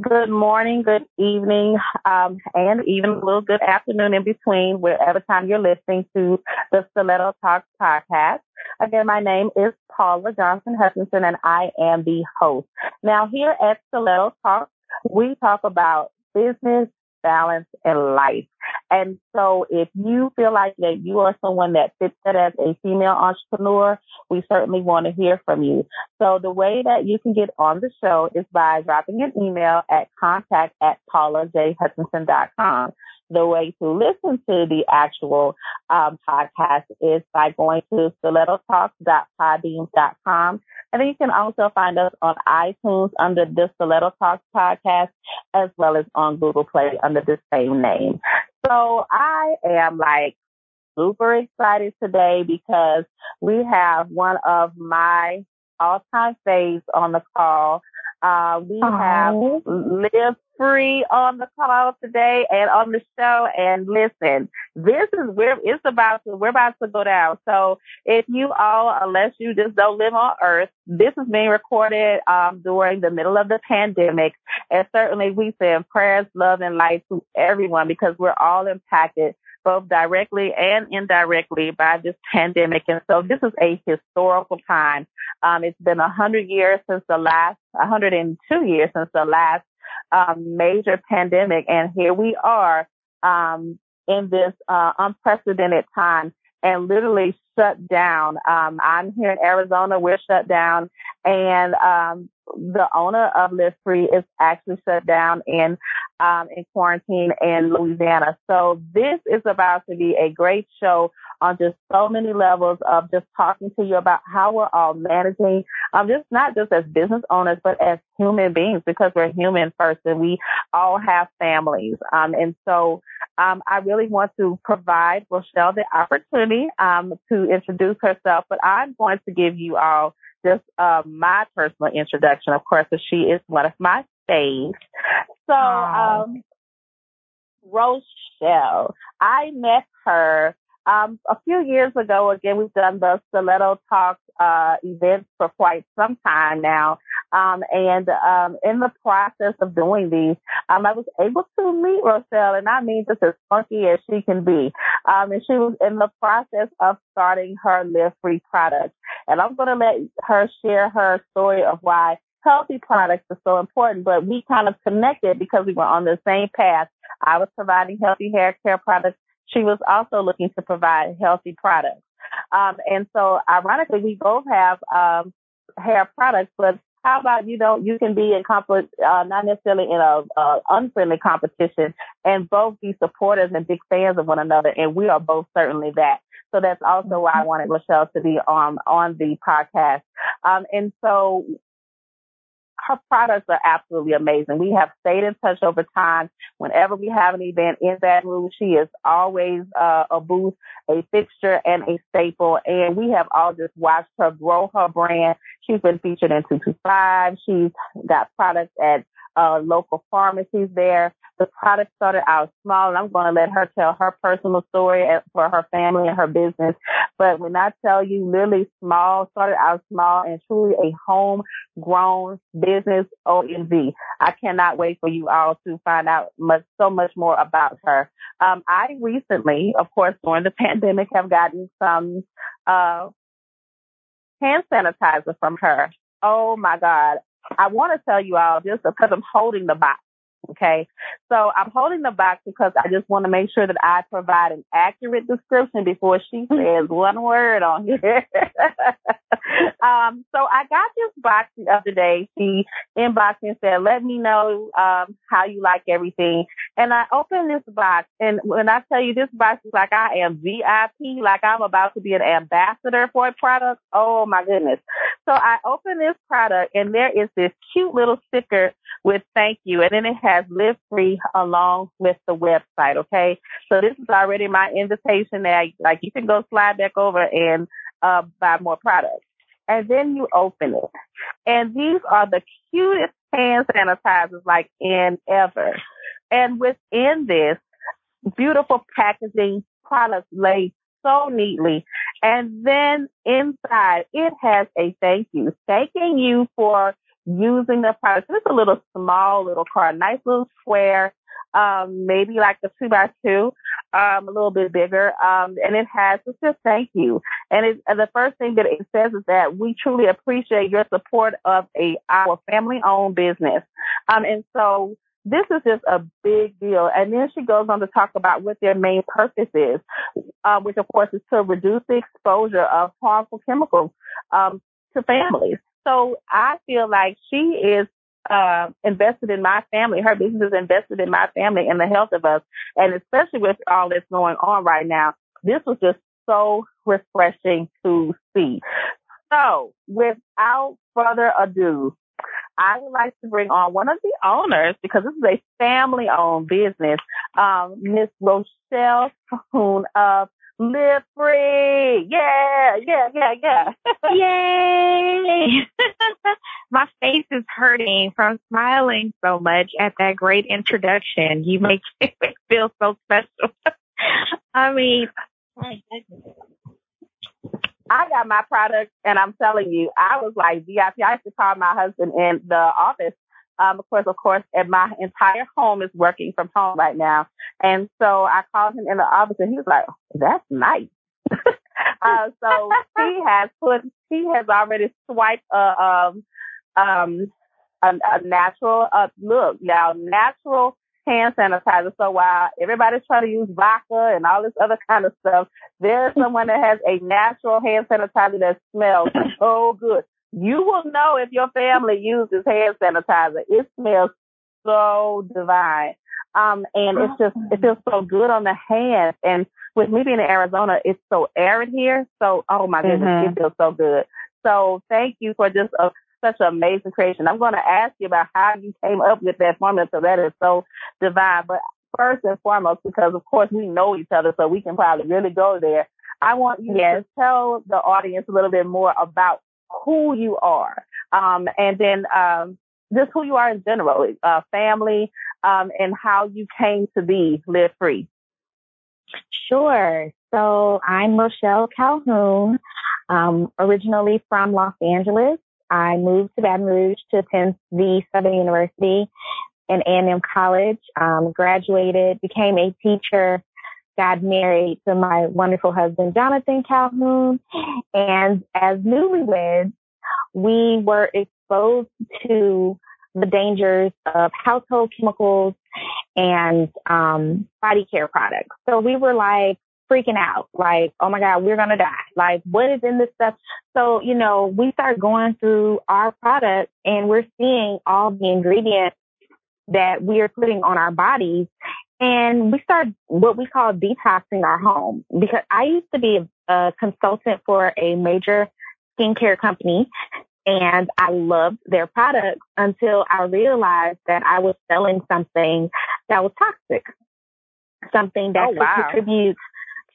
good morning, good evening, um, and even a little good afternoon in between, wherever time you're listening to the Stiletto Talks podcast. Again, my name is Paula Johnson Hutchinson, and I am the host. Now, here at Stiletto Talks, we talk about business, balance, and life. And so if you feel like that you are someone that fits that as a female entrepreneur, we certainly want to hear from you. So the way that you can get on the show is by dropping an email at contact at paulajhutchinson.com. The way to listen to the actual um, podcast is by going to stilettotalks.podbean.com. And then you can also find us on iTunes under the Stiletto Talks podcast, as well as on Google Play under the same name. So I am like super excited today because we have one of my all-time faves on the call. Uh, we have Live Free on the call today and on the show. And listen, this is where it's about to, we're about to go down. So if you all, unless you just don't live on earth, this is being recorded, um, during the middle of the pandemic. And certainly we send prayers, love, and light to everyone because we're all impacted both directly and indirectly by this pandemic. And so this is a historical time. Um, it's been a hundred years since the last, 102 years since the last um, major pandemic, and here we are um, in this uh, unprecedented time and literally shut down. Um, I'm here in Arizona. We're shut down, and um, the owner of Live Free is actually shut down in um, in quarantine in Louisiana. So this is about to be a great show on just so many levels of just talking to you about how we're all managing, um, just not just as business owners, but as human beings because we're human first and we all have families. Um, and so, um, I really want to provide Rochelle the opportunity, um, to introduce herself, but I'm going to give you all just, uh, my personal introduction, of course, as she is one of my faves. So, um, Rochelle, I met her um, a few years ago, again, we've done the Stiletto Talk uh, events for quite some time now. Um, and um, in the process of doing these, um, I was able to meet Rochelle, and I mean just as funky as she can be. Um, and she was in the process of starting her Live Free product. And I'm going to let her share her story of why healthy products are so important, but we kind of connected because we were on the same path. I was providing healthy hair care products she was also looking to provide healthy products. Um, and so ironically, we both have, um, hair products, but how about you know you can be in conflict, uh, not necessarily in a, a unfriendly competition, and both be supporters and big fans of one another, and we are both certainly that. So that's also why I wanted Rochelle to be on on the podcast. Um, and so her products are absolutely amazing. We have stayed in touch over time. Whenever we have an event in Baton Rouge, she is always uh, a booth, a fixture, and a staple. And we have all just watched her grow her brand. She's been featured in 225. She's got products at uh, local pharmacies there. The product started out small, and I'm going to let her tell her personal story for her family and her business. But when I tell you, literally small, started out small and truly a homegrown business OMG. I cannot wait for you all to find out much, so much more about her. Um, I recently, of course, during the pandemic, have gotten some uh, hand sanitizer from her. Oh my God. I want to tell you all just because I'm holding the box. Okay. So I'm holding the box because I just want to make sure that I provide an accurate description before she says one word on here. um, so I got this box the other day. She inboxed me and said, let me know, um, how you like everything. And I opened this box and when I tell you this box is like I am VIP, like I'm about to be an ambassador for a product. Oh my goodness. So I opened this product and there is this cute little sticker with thank you. And then it has live free along with the website. Okay. So this is already my invitation that like you can go slide back over and uh, buy more products. And then you open it. And these are the cutest hand sanitizers like in ever. And within this beautiful packaging products laid so neatly. And then inside it has a thank you, thanking you for using the product. It's a little small little card, nice little square, um, maybe like a two by two, um, a little bit bigger. Um, and it has, it says thank you. And, it, and the first thing that it says is that we truly appreciate your support of a, our family owned business. Um, and so this is just a big deal. And then she goes on to talk about what their main purpose is, uh, which of course is to reduce the exposure of harmful chemicals um, to families. So I feel like she is uh, invested in my family. Her business is invested in my family and the health of us. And especially with all that's going on right now, this was just so refreshing to see. So without further ado, I would like to bring on one of the owners because this is a family owned business, um, Miss Rochelle Calhoun of Live Free. Yeah, yeah, yeah, yeah. Yay! My face is hurting from smiling so much at that great introduction. You make me feel so special. I mean, I got my product and I'm telling you, I was like VIP. I used to call my husband in the office. Um, of course, of course, and my entire home is working from home right now. And so I called him in the office and he was like, that's nice. uh, so he has put, he has already swiped, a um, um, a, a natural, uh, look, y'all, natural hand sanitizer. So while everybody's trying to use vodka and all this other kind of stuff, there's someone that has a natural hand sanitizer that smells so good. You will know if your family uses hand sanitizer. It smells so divine. Um, and it's just, it feels so good on the hands. And with me being in Arizona, it's so arid here. So, oh my goodness, mm-hmm. it feels so good. So thank you for just a such an amazing creation. I'm going to ask you about how you came up with that formula So that is so divine. But first and foremost, because of course we know each other, so we can probably really go there. I want you yes. to tell the audience a little bit more about who you are, um, and then um, just who you are in general, uh, family, um, and how you came to be live free. Sure. So I'm Rochelle Calhoun, um, originally from Los Angeles. I moved to Baton Rouge to attend the Southern University and A&M College, um, graduated, became a teacher, got married to my wonderful husband, Jonathan Calhoun. And as newlyweds, we were exposed to the dangers of household chemicals and um, body care products. So we were like, freaking out, like, oh my God, we're going to die. Like, what is in this stuff? So, you know, we start going through our products and we're seeing all the ingredients that we are putting on our bodies. And we start what we call detoxing our home because I used to be a, a consultant for a major skincare company and I loved their products until I realized that I was selling something that was toxic, something that oh, wow. could contribute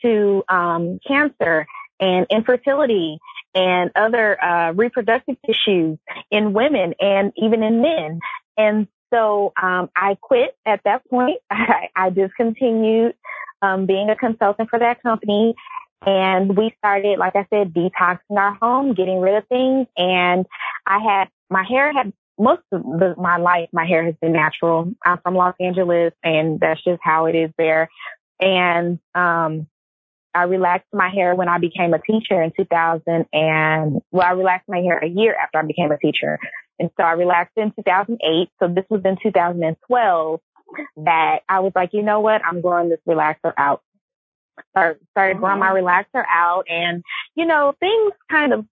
to um, cancer and infertility and other uh, reproductive issues in women and even in men. And so um, I quit at that point. I, I discontinued um, being a consultant for that company. And we started, like I said, detoxing our home, getting rid of things. And I had, my hair had, most of the, my life, my hair has been natural. I'm from Los Angeles and that's just how it is there. And, um, I relaxed my hair when I became a teacher in 2000 and, well, I relaxed my hair a year after I became a teacher. And so I relaxed in 2008. So this was in 2012 that I was like, you know what? I'm growing this relaxer out. Start, started growing my mm-hmm. relaxer out and, you know, things kind of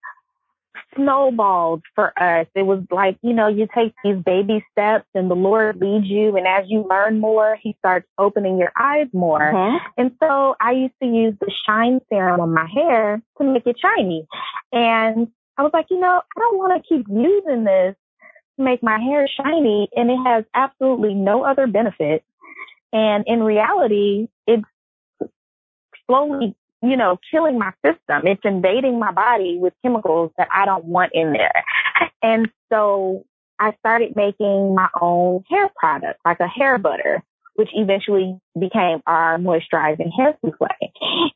snowballed for us. It was like, you know, you take these baby steps and the Lord leads you. And as you learn more, he starts opening your eyes more. Mm-hmm. And so I used to use the shine serum on my hair to make it shiny. And I was like, you know, I don't want to keep using this to make my hair shiny. And it has absolutely no other benefit. And in reality, slowly you know, killing my system. It's invading my body with chemicals that I don't want in there. And so I started making my own hair product, like a hair butter, which eventually became our moisturizing hair souffle.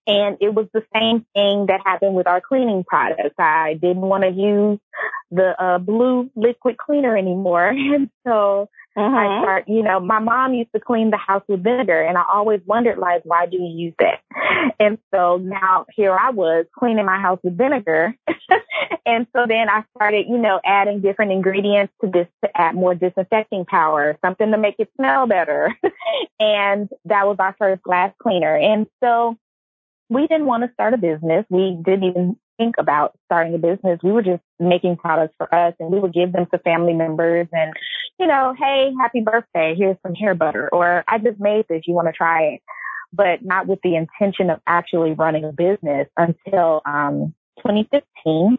And it was the same thing that happened with our cleaning products. I didn't want to use the uh, blue liquid cleaner anymore. And so Mm-hmm. I start, you know, my mom used to clean the house with vinegar and I always wondered like, why do you use that? And so now here I was cleaning my house with vinegar. and so then I started, you know, adding different ingredients to this to add more disinfecting power, something to make it smell better. and that was our first glass cleaner. And so we didn't want to start a business. We didn't even think about starting a business. We were just making products for us and we would give them to family members and, you know, hey, happy birthday. Here's some hair butter or I just made this. You want to try it, but not with the intention of actually running a business until, um, 2015.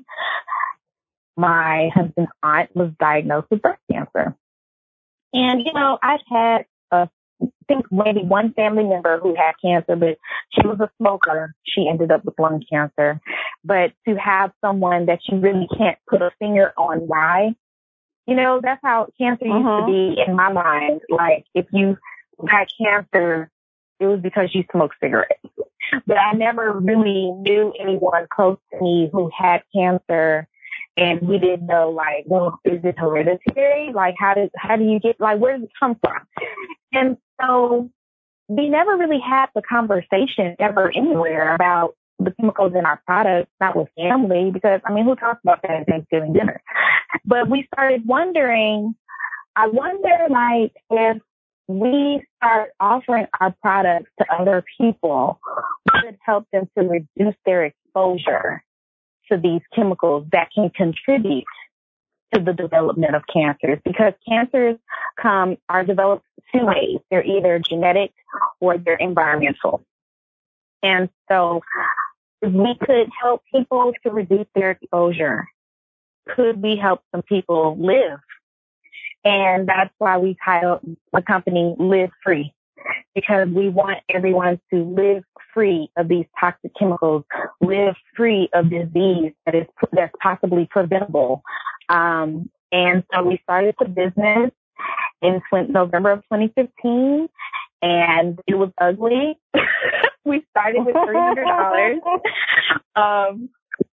My husband's aunt was diagnosed with breast cancer. And, you know, I've had a think maybe one family member who had cancer, but she was a smoker. She ended up with lung cancer. But to have someone that you really can't put a finger on why, you know, that's how cancer used uh-huh. to be in my mind. Like if you got cancer, it was because you smoked cigarettes. But I never really knew anyone close to me who had cancer and we didn't know like, well, is it hereditary? Like how did how do you get like where does it come from? And so we never really had the conversation ever anywhere about the chemicals in our products, not with family, because I mean, who talks about that at Thanksgiving dinner? But we started wondering, I wonder like if we start offering our products to other people, would help them to reduce their exposure to these chemicals that can contribute to the development of cancers because cancers come are developed two ways. They're either genetic or they're environmental. And so we could help people to reduce their exposure. Could we help some people live? And that's why we titled the company Live Free because we want everyone to live free of these toxic chemicals, live free of disease that is that's possibly preventable. Um, and so we started the business in November of 2015, and it was ugly. we started with three hundred dollars. um,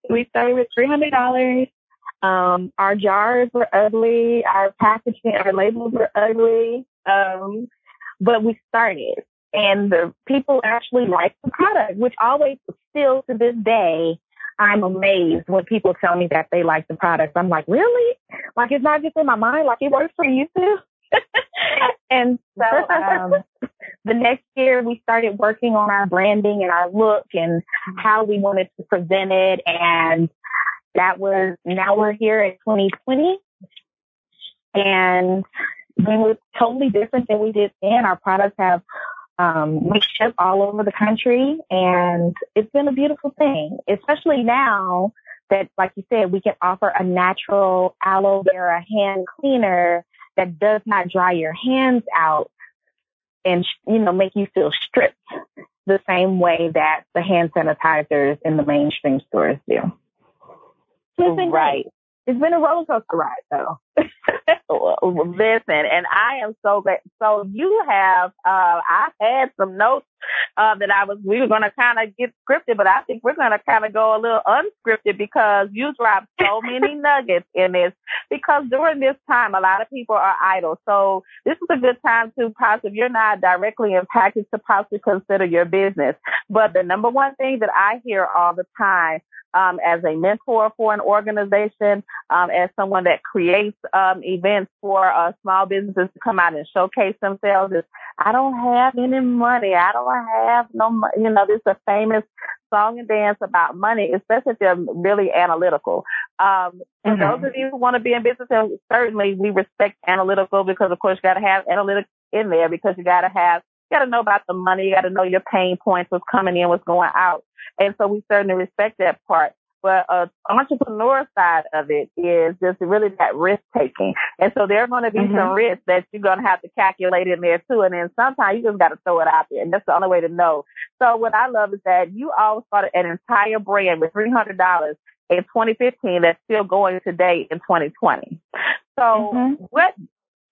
we started with three hundred dollars. Um, our jars were ugly. Our packaging, our labels were ugly. Um, but we started and the people actually liked the product, which always still to this day, I'm amazed when people tell me that they like the product. I'm like, really? Like it's not just in my mind, like it works for you too. and so um, the next year we started working on our branding and our look and how we wanted to present it. And that was now we're here in 2020 and we look totally different than we did then. Our products have um, we ship all over the country. And it's been a beautiful thing, especially now that, like you said, we can offer a natural aloe vera hand cleaner that does not dry your hands out and, you know, make you feel stripped the same way that the hand sanitizers in the mainstream stores do. right. It's been a roller coaster ride though. Listen, and I am so glad. So you have, uh, I had some notes, uh, that I was, we were going to kind of get scripted, but I think we're going to kind of go a little unscripted because you dropped so many nuggets in this because during this time, a lot of people are idle. So this is a good time to possibly, if you're not directly impacted to possibly consider your business. But the number one thing that I hear all the time um, as a mentor for an organization, um, as someone that creates um, events for uh, small businesses to come out and showcase themselves. Is I don't have any money. I don't have no, you know, this is a famous song and dance about money, especially if they're really analytical. Um, for mm-hmm. those of you who want to be in business, certainly we respect analytical because, of course, you got to have analytics in there because you got to have you got to know about the money. You got to know your pain points, what's coming in, what's going out. And so we certainly respect that part. But uh, entrepreneur side of it is just really that risk taking. And so there are going to be mm-hmm. some risks that you're going to have to calculate in there too. And then sometimes you just got to throw it out there. And that's the only way to know. So what I love is that you all started an entire brand with $300 in 2015 that's still going today in 2020. So mm-hmm. what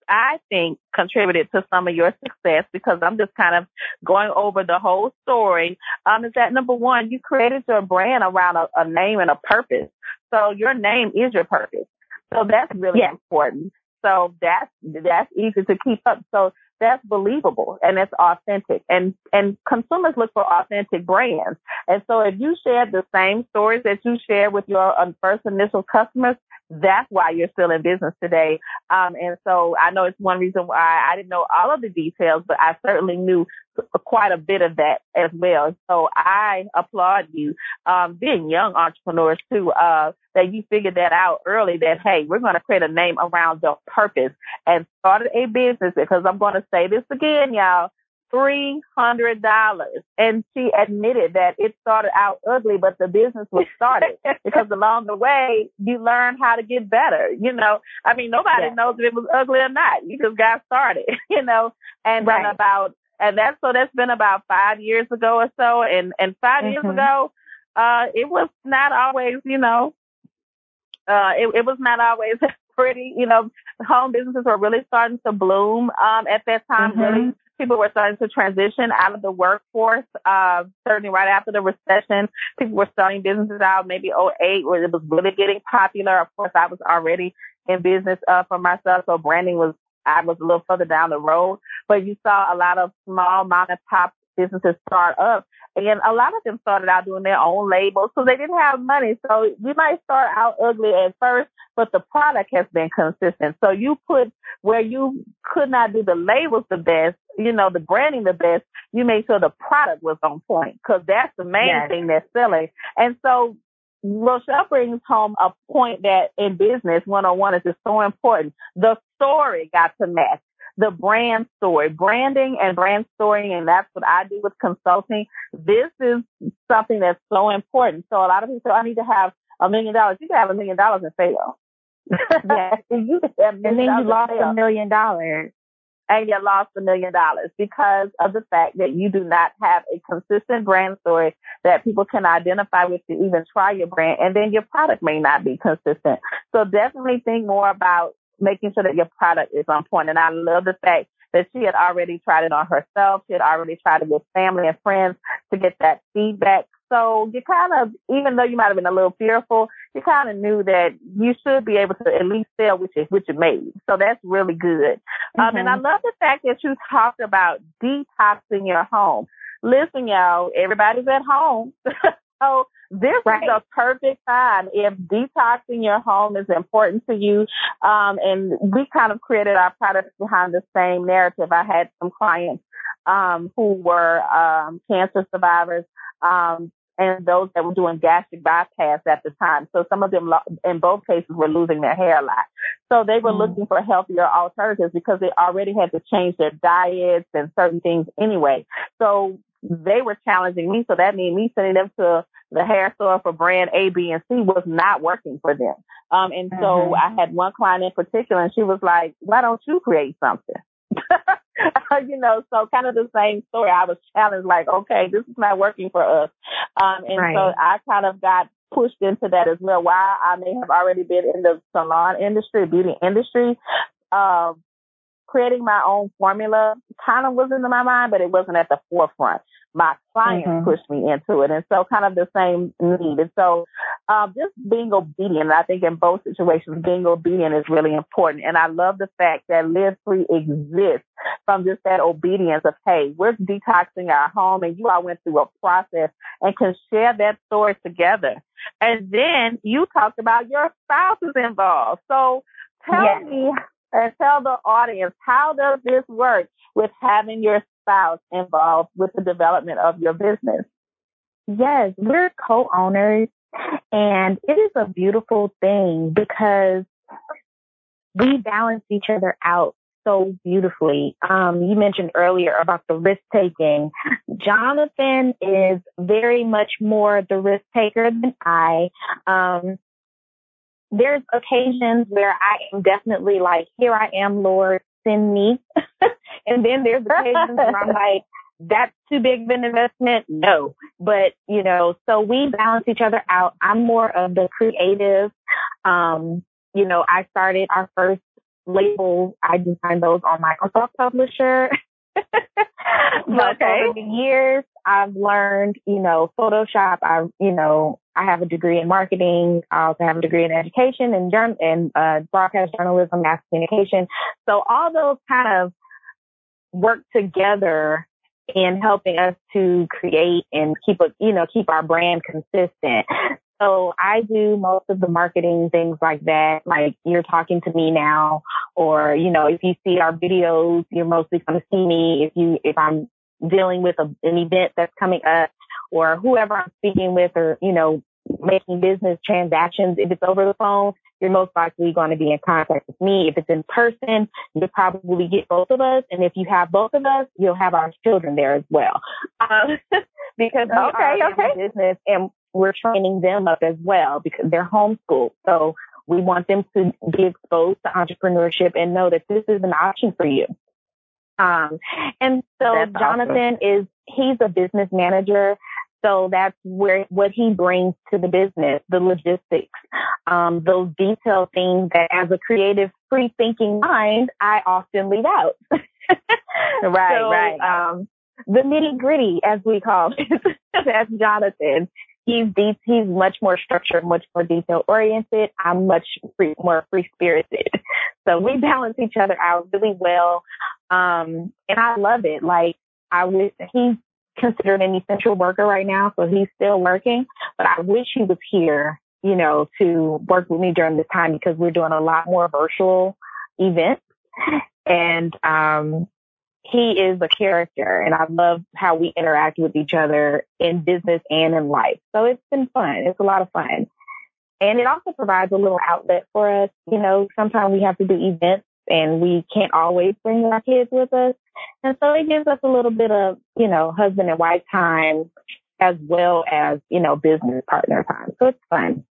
I think contributed to some of your success because I'm just kind of going over the whole story. Um, is that number one, you created your brand around a, a name and a purpose. So your name is your purpose. So that's really yeah. important. So that's that's easy to keep up. So that's believable and it's authentic. And and consumers look for authentic brands. And so if you share the same stories that you share with your uh, first initial customers, that's why you're still in business today. Um, and so I know it's one reason why I didn't know all of the details, but I certainly knew quite a bit of that as well. So I applaud you, um, being young entrepreneurs too, uh, that you figured that out early that, hey, we're going to create a name around the purpose and started a business because I'm going to say this again, y'all three hundred dollars. And she admitted that it started out ugly, but the business was started because along the way you learn how to get better. You know, I mean nobody yeah. knows if it was ugly or not. You just got started, you know, and right. then about and that's so that's been about five years ago or so. And and 5 mm-hmm. years ago, uh, it was not always, you know, uh, it, it was not always pretty. You know, home businesses were really starting to bloom um, at that time. Mm-hmm. Really, people were starting to transition out of the workforce. Uh, certainly right after the recession, people were starting businesses out. Maybe 08, where it was really getting popular. Of course, I was already in business uh, for myself, so branding was I was a little further down the road. But you saw a lot of small mom and pop businesses start up and a lot of them started out doing their own labels, so they didn't have money. So you might start out ugly at first, but the product has been consistent. So you put where you could not do the labels the best, you know, the branding the best, you made sure the product was on point because that's the main yes. thing that's selling. And so Rochelle brings home a point that in business 101 is just so important. The story got to match the brand story, branding and brand story, and that's what I do with consulting. This is something that's so important. So a lot of people say, I need to have a million dollars. You can have a million dollars and fail. and, and then you lost a million dollars. And you lost a million dollars because of the fact that you do not have a consistent brand story that people can identify with to even try your brand. And then your product may not be consistent. So definitely think more about making sure that your product is on point. And I love the fact that she had already tried it on herself. She had already tried it with family and friends to get that feedback. So you kind of, even though you might have been a little fearful, you kind of knew that you should be able to at least sell what you, what you made. So that's really good. Mm-hmm. Um, and I mm-hmm. love the fact that you talked about detoxing your home. Listen, y'all, everybody's at home. so this right. is a perfect time if detoxing your home is important to you. Um, and we kind of created our products behind the same narrative. I had some clients um, who were um, cancer survivors um, and those that were doing gastric bypass at the time. So some of them, in both cases, were losing their hair a lot. So they were mm. looking for healthier alternatives because they already had to change their diets and certain things anyway. So they were challenging me. So that means me sending them to the hair store for brand A, B, and C was not working for them. Um, and mm-hmm. so I had one client in particular and she was like, why don't you create something? you know, so kind of the same story. I was challenged like, okay, this is not working for us. Um, and right. so I kind of got pushed into that as well. While I may have already been in the salon industry, beauty industry, um, creating my own formula kind of was in my mind, but it wasn't at the forefront my clients mm-hmm. pushed me into it. And so kind of the same need. And so um, just being obedient, I think in both situations, being obedient is really important. And I love the fact that Live Free exists from just that obedience of, hey, we're detoxing our home and you all went through a process and can share that story together. And then you talked about your spouse is involved. So tell yes. me and tell the audience, how does this work with having your spouse involved with the development of your business? Yes, we're co-owners and it is a beautiful thing because we balance each other out so beautifully. Um, you mentioned earlier about the risk taking. Jonathan is very much more the risk taker than I. Um, there's occasions where I am definitely like, here I am, Lord, send me. and then there's occasions where I'm like, that's too big of an investment. No, but you know, so we balance each other out. I'm more of the creative. Um, you know, I started our first label. I designed those on Microsoft Publisher. but okay. over the years, I've learned, you know, Photoshop. I, you know, I have a degree in marketing. I also have a degree in education and journal and uh, broadcast journalism, mass communication. So all those kind of work together in helping us to create and keep a, you know, keep our brand consistent. So I do most of the marketing things like that. Like you're talking to me now, or, you know, if you see our videos, you're mostly going to see me. If you, if I'm dealing with a, an event that's coming up or whoever I'm speaking with or, you know, making business transactions, if it's over the phone, you're most likely going to be in contact with me. If it's in person, you'll probably get both of us. And if you have both of us, you'll have our children there as well. Um, because okay, okay. in business and we're training them up as well because they're homeschooled. So we want them to be exposed to entrepreneurship and know that this is an option for you. Um, and so that's Jonathan awesome. is, he's a business manager. So that's where, what he brings to the business, the logistics, um, those detailed things that as a creative, free thinking mind, I often leave out. right, so, right. Um, the nitty gritty, as we call it, that's Jonathan he's deep, he's much more structured, much more detail oriented. I'm much free, more free spirited. So we balance each other out really well. Um, and I love it. Like I wish he's considered an essential worker right now, so he's still working, but I wish he was here, you know, to work with me during this time because we're doing a lot more virtual events. And, um, he is a character and I love how we interact with each other in business and in life. So it's been fun. It's a lot of fun. And it also provides a little outlet for us. You know, sometimes we have to do events and we can't always bring our kids with us. And so it gives us a little bit of, you know, husband and wife time as well as, you know, business partner time. So it's fun.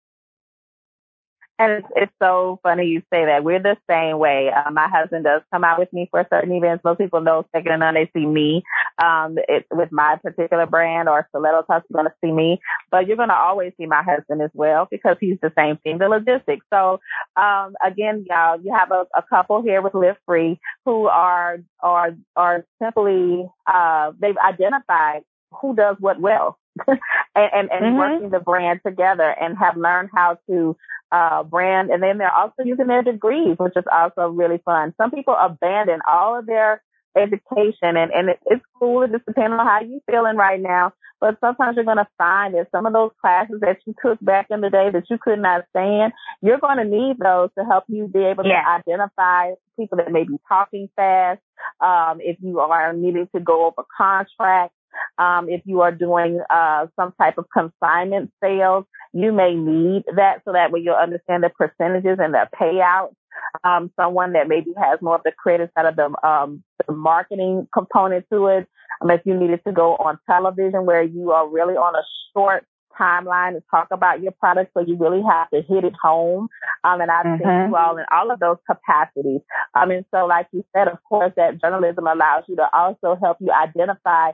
And it's, it's so funny you say that. We're the same way. Uh, my husband does come out with me for certain events. Most people know second and none, they see me, um, it, with my particular brand or Stiletto Talks, you're going to see me, but you're going to always see my husband as well because he's the same thing, the logistics. So, um, again, y'all, you have a, a couple here with Live Free who are, are, are simply, uh, they've identified who does what well. and and, and mm-hmm. working the brand together and have learned how to uh, brand. And then they're also using their degrees, which is also really fun. Some people abandon all of their education and, and it, it's cool. It just depends on how you're feeling right now. But sometimes you're going to find that some of those classes that you took back in the day that you could not stand, you're going to need those to help you be able yeah. to identify people that may be talking fast. Um, if you are needing to go over contracts, um, if you are doing uh, some type of consignment sales, you may need that so that way you'll understand the percentages and the payouts. Um, someone that maybe has more of the credit side of the, um, the marketing component to it. Um, if you needed to go on television where you are really on a short timeline to talk about your product, so you really have to hit it home. Um, and I've mm-hmm. seen you all in all of those capacities. Um, and so, like you said, of course, that journalism allows you to also help you identify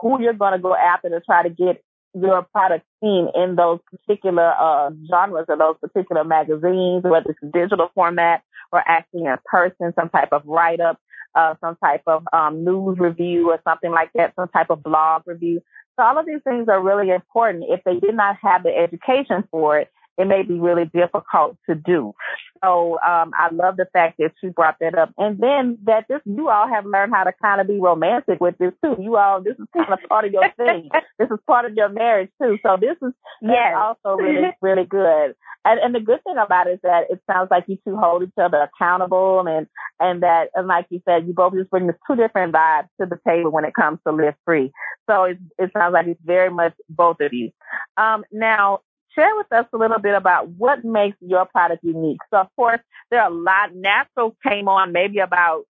who you're going to go after to try to get your product seen in those particular uh, genres or those particular magazines, whether it's digital format or actually in person, some type of write up, uh, some type of um, news review or something like that, some type of blog review. So all of these things are really important. If they did not have the education for it, it may be really difficult to do. So um, I love the fact that she brought that up, and then that this you all have learned how to kind of be romantic with this too. You all, this is kind of part of your thing. this is part of your marriage too. So this is yes. also really really good. And, and the good thing about it is that it sounds like you two hold each other accountable, and and that and like you said, you both just bring the two different vibes to the table when it comes to live free. So it, it sounds like it's very much both of you. Um, now, share with us a little bit about what makes your product unique. So of course, there are a lot. Natural came on maybe about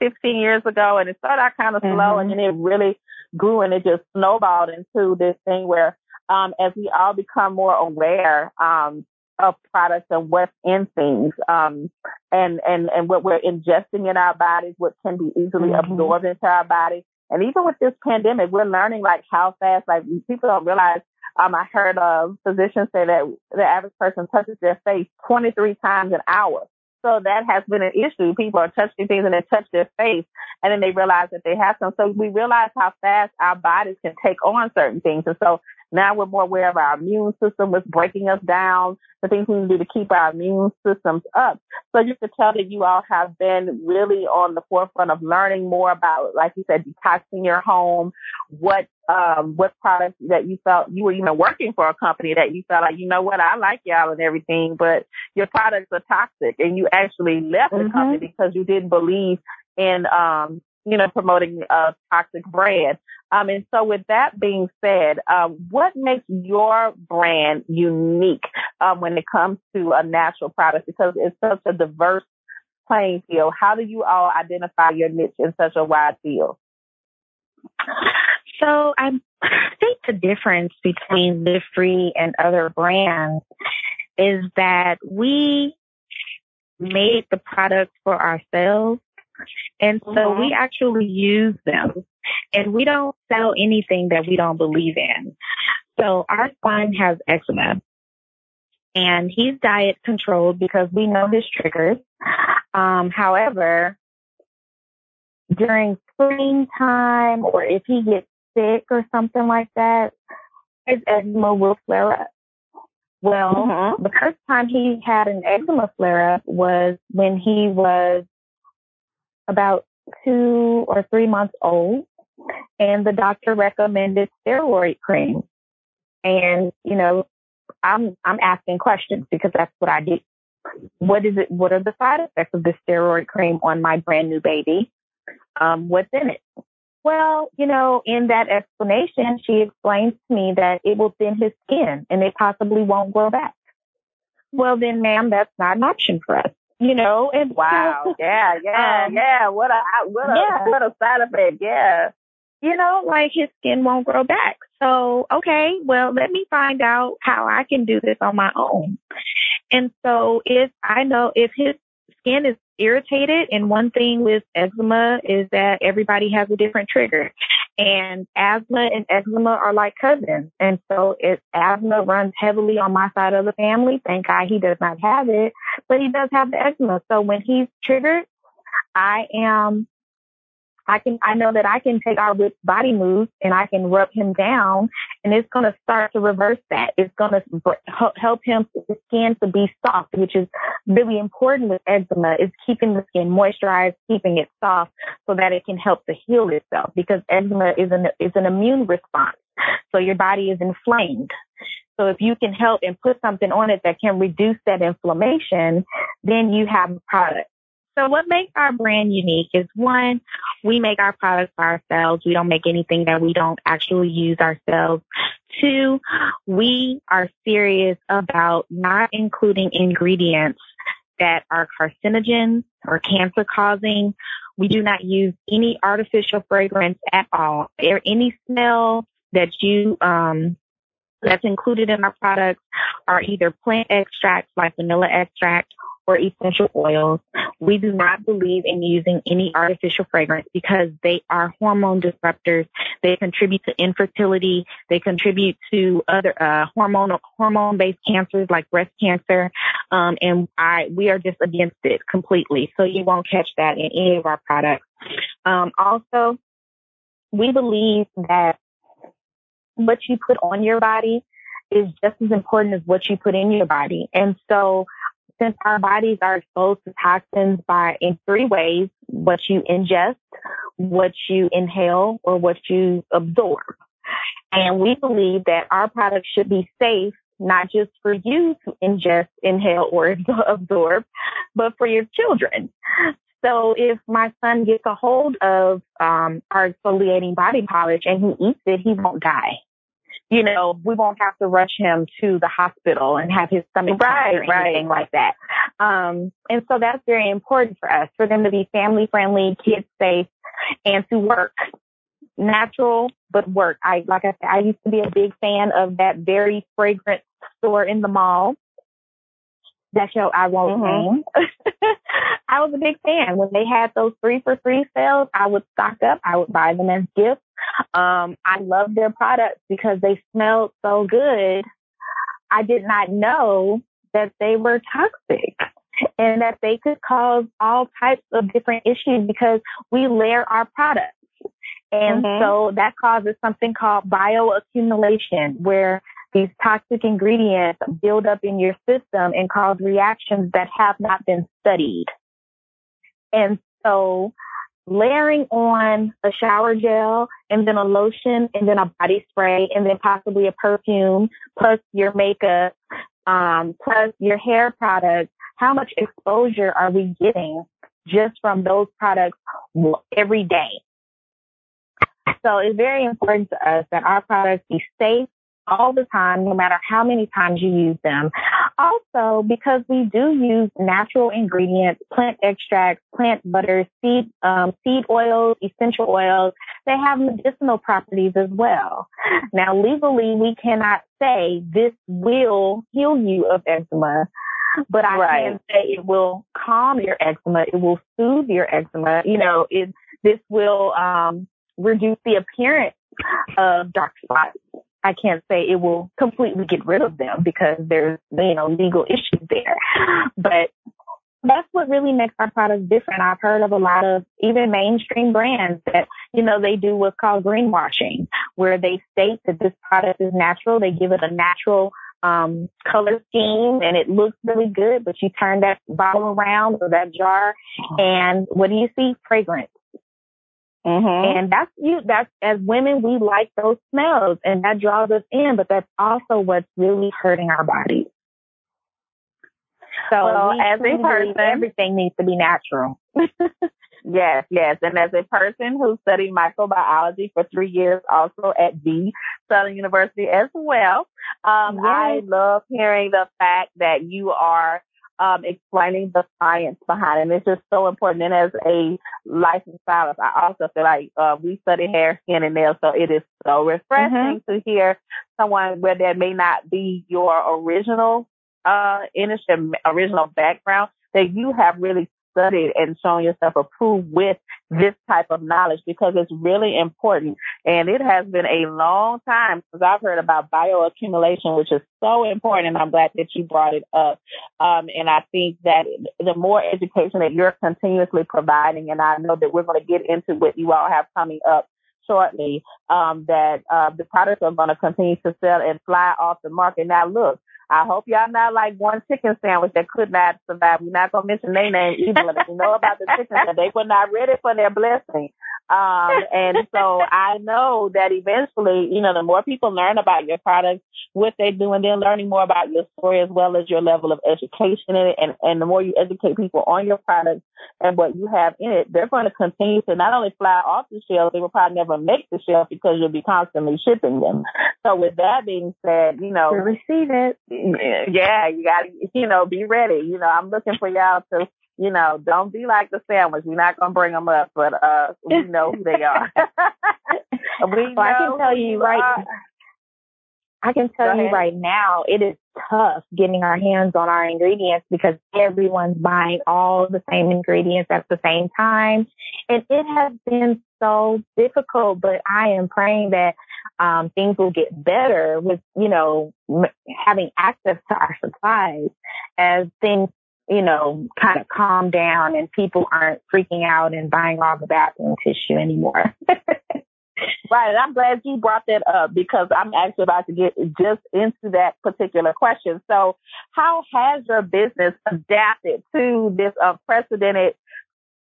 15 years ago and it started out kind of mm-hmm. slow and then it really grew and it just snowballed into this thing where, um, as we all become more aware, um, of products and what's in things, um, and, and, and what we're ingesting in our bodies, what can be easily mm-hmm. absorbed into our bodies. And even with this pandemic, we're learning like how fast, like people don't realize um, I heard a physician say that the average person touches their face 23 times an hour. So that has been an issue. People are touching things and they touch their face and then they realize that they have some. So we realize how fast our bodies can take on certain things. And so now we're more aware of our immune system, what's breaking us down, the things we can do to keep our immune systems up. So you could tell that you all have been really on the forefront of learning more about, like you said, detoxing your home, what um, what products that you felt you were even working for a company that you felt like, you know what, I like y'all and everything, but your products are toxic and you actually left mm-hmm. the company because you didn't believe in um, you know, promoting a toxic brand. Um, and so with that being said, um, what makes your brand unique um, when it comes to a natural product? Because it's such a diverse playing field. How do you all identify your niche in such a wide field? So I think the difference between Live Free and other brands is that we made the product for ourselves and so mm-hmm. we actually use them and we don't sell anything that we don't believe in. So our son has eczema and he's diet controlled because we know his triggers. Um, however, during springtime or if he gets sick or something like that, his eczema will flare up. Well, mm-hmm. the first time he had an eczema flare up was when he was about two or three months old and the doctor recommended steroid cream. And, you know, I'm, I'm asking questions because that's what I do. What is it? What are the side effects of the steroid cream on my brand new baby? Um, what's in it? Well, you know, in that explanation, she explains to me that it will thin his skin and it possibly won't grow back. Well, then, ma'am, that's not an option for us you know, and wow, yeah, yeah, um, yeah. What a what a yeah. what a side effect, yeah. You know, like his skin won't grow back. So, okay, well, let me find out how I can do this on my own. And so if I know if his skin is irritated. And one thing with eczema is that everybody has a different trigger. And asthma and eczema are like cousins. And so if asthma runs heavily on my side of the family, thank God he does not have it, but he does have the eczema. So when he's triggered, I am I can, I know that I can take our body mousse and I can rub him down and it's going to start to reverse that. It's going to help him, the skin to be soft, which is really important with eczema is keeping the skin moisturized, keeping it soft so that it can help to heal itself because eczema is an, is an immune response. So your body is inflamed. So if you can help and put something on it that can reduce that inflammation, then you have a product. So what makes our brand unique is one, we make our products for ourselves. We don't make anything that we don't actually use ourselves. Two, we are serious about not including ingredients that are carcinogens or cancer causing. We do not use any artificial fragrance at all any smell that you, um, that's included in our products are either plant extracts like vanilla extract or essential oils. We do not believe in using any artificial fragrance because they are hormone disruptors. They contribute to infertility. They contribute to other uh, hormonal hormone-based cancers like breast cancer. Um, and I we are just against it completely. So you won't catch that in any of our products. Um, also, we believe that what you put on your body is just as important as what you put in your body. And so since our bodies are exposed to toxins by in three ways, what you ingest, what you inhale, or what you absorb. And we believe that our products should be safe, not just for you to ingest, inhale, or absorb, but for your children. So if my son gets a hold of um, our exfoliating body polish and he eats it, he won't die you know, we won't have to rush him to the hospital and have his stomach right, or anything right. like that. Um, and so that's very important for us, for them to be family friendly, kid safe, and to work natural, but work. I, like I said, I used to be a big fan of that very fragrant store in the mall. That show I won't mm-hmm. name. I was a big fan. When they had those three for three sales, I would stock up. I would buy them as gifts. Um, I loved their products because they smelled so good. I did not know that they were toxic. and that they could cause all types of different issues because we layer our products. And mm-hmm. so that causes something called bioaccumulation where these toxic ingredients build up in your system and cause reactions that have not been studied. And so layering on a shower gel and then a lotion and then a body spray and then possibly a perfume plus your makeup, um, plus your hair products, how much exposure are we getting just from those products every day? So it's very important to us that our products be safe all the time, no matter how many times you use them. Also, because we do use natural ingredients, plant extracts, plant butters, seed, um, seed oils, essential oils, they have medicinal properties as well. Now, legally, we cannot say this will heal you of eczema, but I right. can say it will calm your eczema. It will soothe your eczema. You know, it, this will, um, reduce the appearance of dark spots I can't say it will completely get rid of them because there's, you know, legal issues there. But that's what really makes our products different. I've heard of a lot of even mainstream brands that, you know, they do what's called greenwashing, where they state that this product is natural. They give it a natural um, color scheme and it looks really good, but you turn that bottle around or that jar and what do you see? Fragrance. Mm-hmm. And that's you, that's as women, we like those smells and that draws us in, but that's also what's really hurting our bodies. So well, as a person, everything needs to be natural. yes, yes. And as a person who studied microbiology for three years, also at the Southern University as well, um, yes. I love hearing the fact that you are um, explaining the science behind it. And it's just so important. And as a licensed stylist, I also feel like uh, we study hair, skin, and nails, so it is so refreshing mm-hmm. to hear someone where there may not be your original uh industry, original background, that you have really studied and shown yourself approved with this type of knowledge because it's really important. And it has been a long time since I've heard about bioaccumulation, which is so important. And I'm glad that you brought it up. Um, and I think that the more education that you're continuously providing, and I know that we're going to get into what you all have coming up shortly, um, that uh, the products are going to continue to sell and fly off the market. Now, look, I hope y'all not like one chicken sandwich that could not survive. We're not gonna mention their name either, but you know about the chicken that they were not ready for their blessing. Um, and so I know that eventually, you know, the more people learn about your product, what they do, and then learning more about your story as well as your level of education in it, and, and the more you educate people on your products and what you have in it, they're going to continue to not only fly off the shelf, they will probably never make the shelf because you'll be constantly shipping them. So with that being said, you know, to receive it yeah, you got to, you know, be ready. You know, I'm looking for y'all to, you know, don't be like the sandwich. We're not gonna bring them up, but uh, we know who they are. we well, I can tell you right. Are. I can tell you right now, it is tough getting our hands on our ingredients because everyone's buying all the same ingredients at the same time. And it has been so difficult, but I am praying that um, things will get better with, you know, m- having access to our supplies as things, you know, kind of calm down and people aren't freaking out and buying all the bathroom tissue anymore. Right. And I'm glad you brought that up because I'm actually about to get just into that particular question. So how has your business adapted to this unprecedented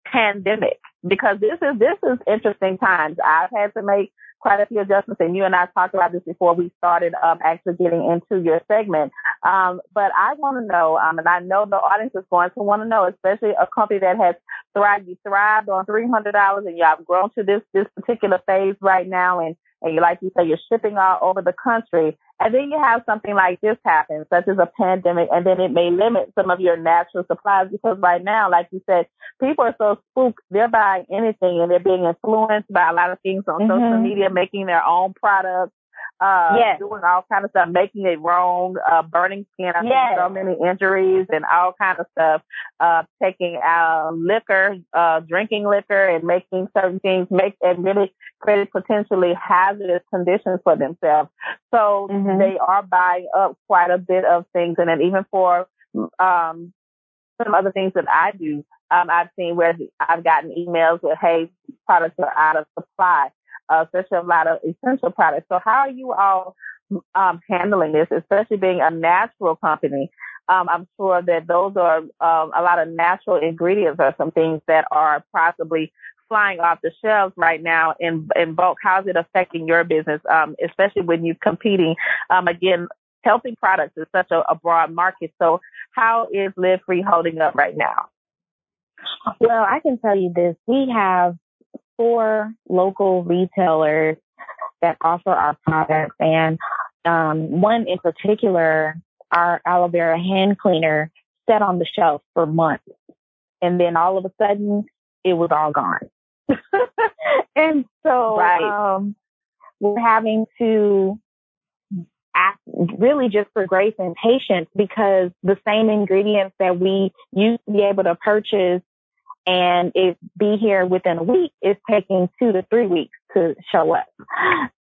pandemic? Because this is, this is interesting times. I've had to make quite a few adjustments, and you and I talked about this before we started um, actually getting into your segment. Um, but I want to know, um, and I know the audience is going to want to know, especially a company that has thrived, you thrived on three hundred dollars, and you have grown to this this particular phase right now, and and you like you say, you're shipping all over the country. And then you have something like this happen, such as a pandemic, and then it may limit some of your natural supplies because right now, like you said, people are so spooked, they're buying anything and they're being influenced by a lot of things on mm-hmm. social media, making their own products uh, yes. doing all kind of stuff, making it wrong, uh, burning skin. I yes. so many injuries and all kind of stuff, uh, taking, uh, liquor, uh, drinking liquor and making certain things make and really create potentially hazardous conditions for themselves. So mm-hmm. they are buying up quite a bit of things. And then even for, um, some other things that I do. Um, I've seen where I've gotten emails with, hey, products are out of supply, uh, especially a lot of essential products. So how are you all um, handling this, especially being a natural company? Um, I'm sure that those are um, a lot of natural ingredients or some things that are possibly flying off the shelves right now in in bulk. How's it affecting your business, um, especially when you're competing? Um, again, healthy products is such a, a broad market. So, how is Live Free holding up right now? Well, I can tell you this: we have four local retailers that offer our products, and um, one in particular our aloe vera hand cleaner sat on the shelf for months. And then all of a sudden it was all gone. and so, right. um, we're having to ask really just for grace and patience because the same ingredients that we used to be able to purchase and it be here within a week is taking two to three weeks to show up.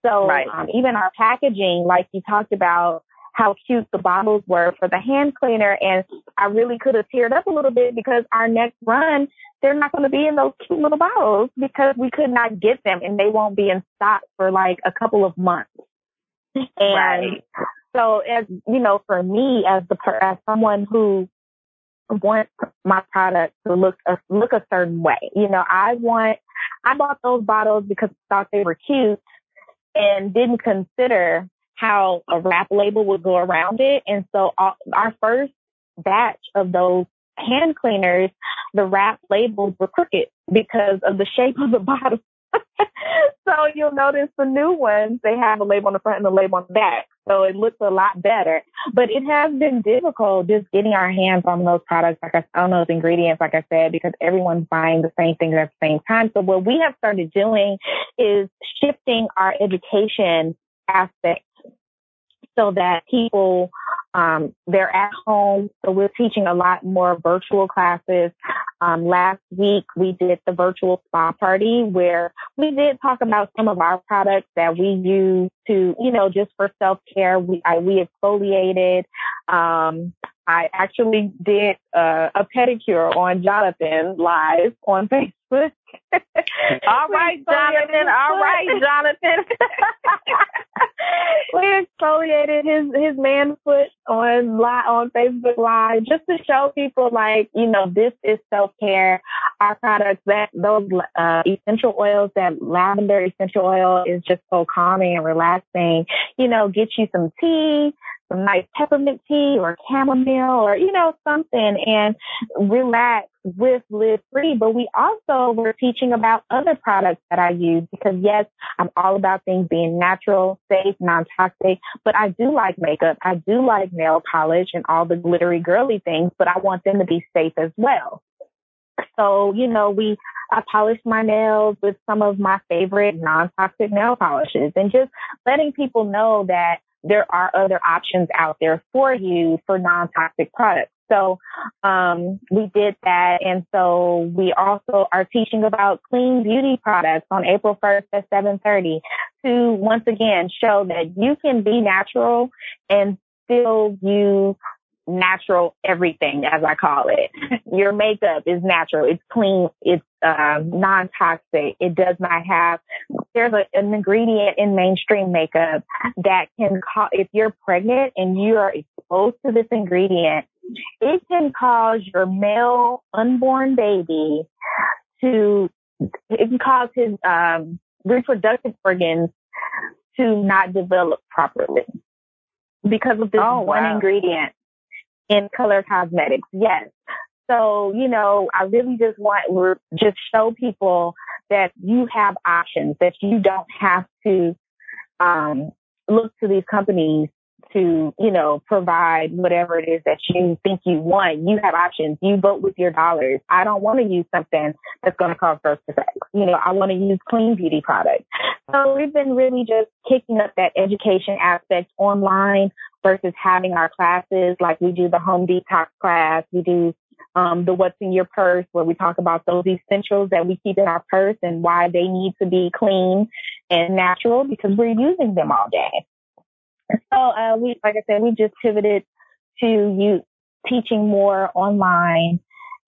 So right. um, even our packaging, like you talked about, how cute the bottles were for the hand cleaner. And I really could have teared up a little bit because our next run, they're not going to be in those cute little bottles because we could not get them and they won't be in stock for like a couple of months. And right. so as, you know, for me as the, as someone who wants my product to look a, look a certain way, you know, I want, I bought those bottles because I thought they were cute and didn't consider how a wrap label would go around it. And so our, our first batch of those hand cleaners, the wrap labels were crooked because of the shape of the bottle. so you'll notice the new ones, they have a label on the front and a label on the back. So it looks a lot better, but it has been difficult just getting our hands on those products, like I, on those ingredients, like I said, because everyone's buying the same things at the same time. So what we have started doing is shifting our education aspect so that people um, they're at home. So we're teaching a lot more virtual classes. Um, last week we did the virtual spa party where we did talk about some of our products that we use to, you know, just for self care. We I, we exfoliated. Um, I actually did uh, a pedicure on Jonathan live on Facebook. all right, Jonathan. All right, Jonathan. we exfoliated his his man foot on live on Facebook Live just to show people like you know this is self care. Our products that those uh, essential oils that lavender essential oil is just so calming and relaxing. You know, get you some tea, some nice peppermint tea or chamomile or, you know, something and relax with Live Free. But we also were teaching about other products that I use because yes, I'm all about things being natural, safe, non-toxic, but I do like makeup. I do like nail polish and all the glittery girly things, but I want them to be safe as well. So, you know, we, I polished my nails with some of my favorite non-toxic nail polishes and just letting people know that there are other options out there for you for non-toxic products. So um, we did that, and so we also are teaching about clean beauty products on April 1st at 7:30 to once again show that you can be natural and still use natural everything, as I call it. Your makeup is natural. It's clean. It's um, non-toxic. It does not have, there's a, an ingredient in mainstream makeup that can cause, if you're pregnant and you are exposed to this ingredient, it can cause your male unborn baby to, it can cause his, um, reproductive organs to not develop properly because of this oh, one wow. ingredient in color cosmetics. Yes. So, you know, I really just want to just show people that you have options, that you don't have to um, look to these companies to, you know, provide whatever it is that you think you want. You have options. You vote with your dollars. I don't want to use something that's going to cause birth defects. You know, I want to use clean beauty products. So we've been really just kicking up that education aspect online versus having our classes like we do the home detox class. We do um, the what's in your purse where we talk about those essentials that we keep in our purse and why they need to be clean and natural because we're using them all day. So, uh, we, like I said, we just pivoted to you teaching more online.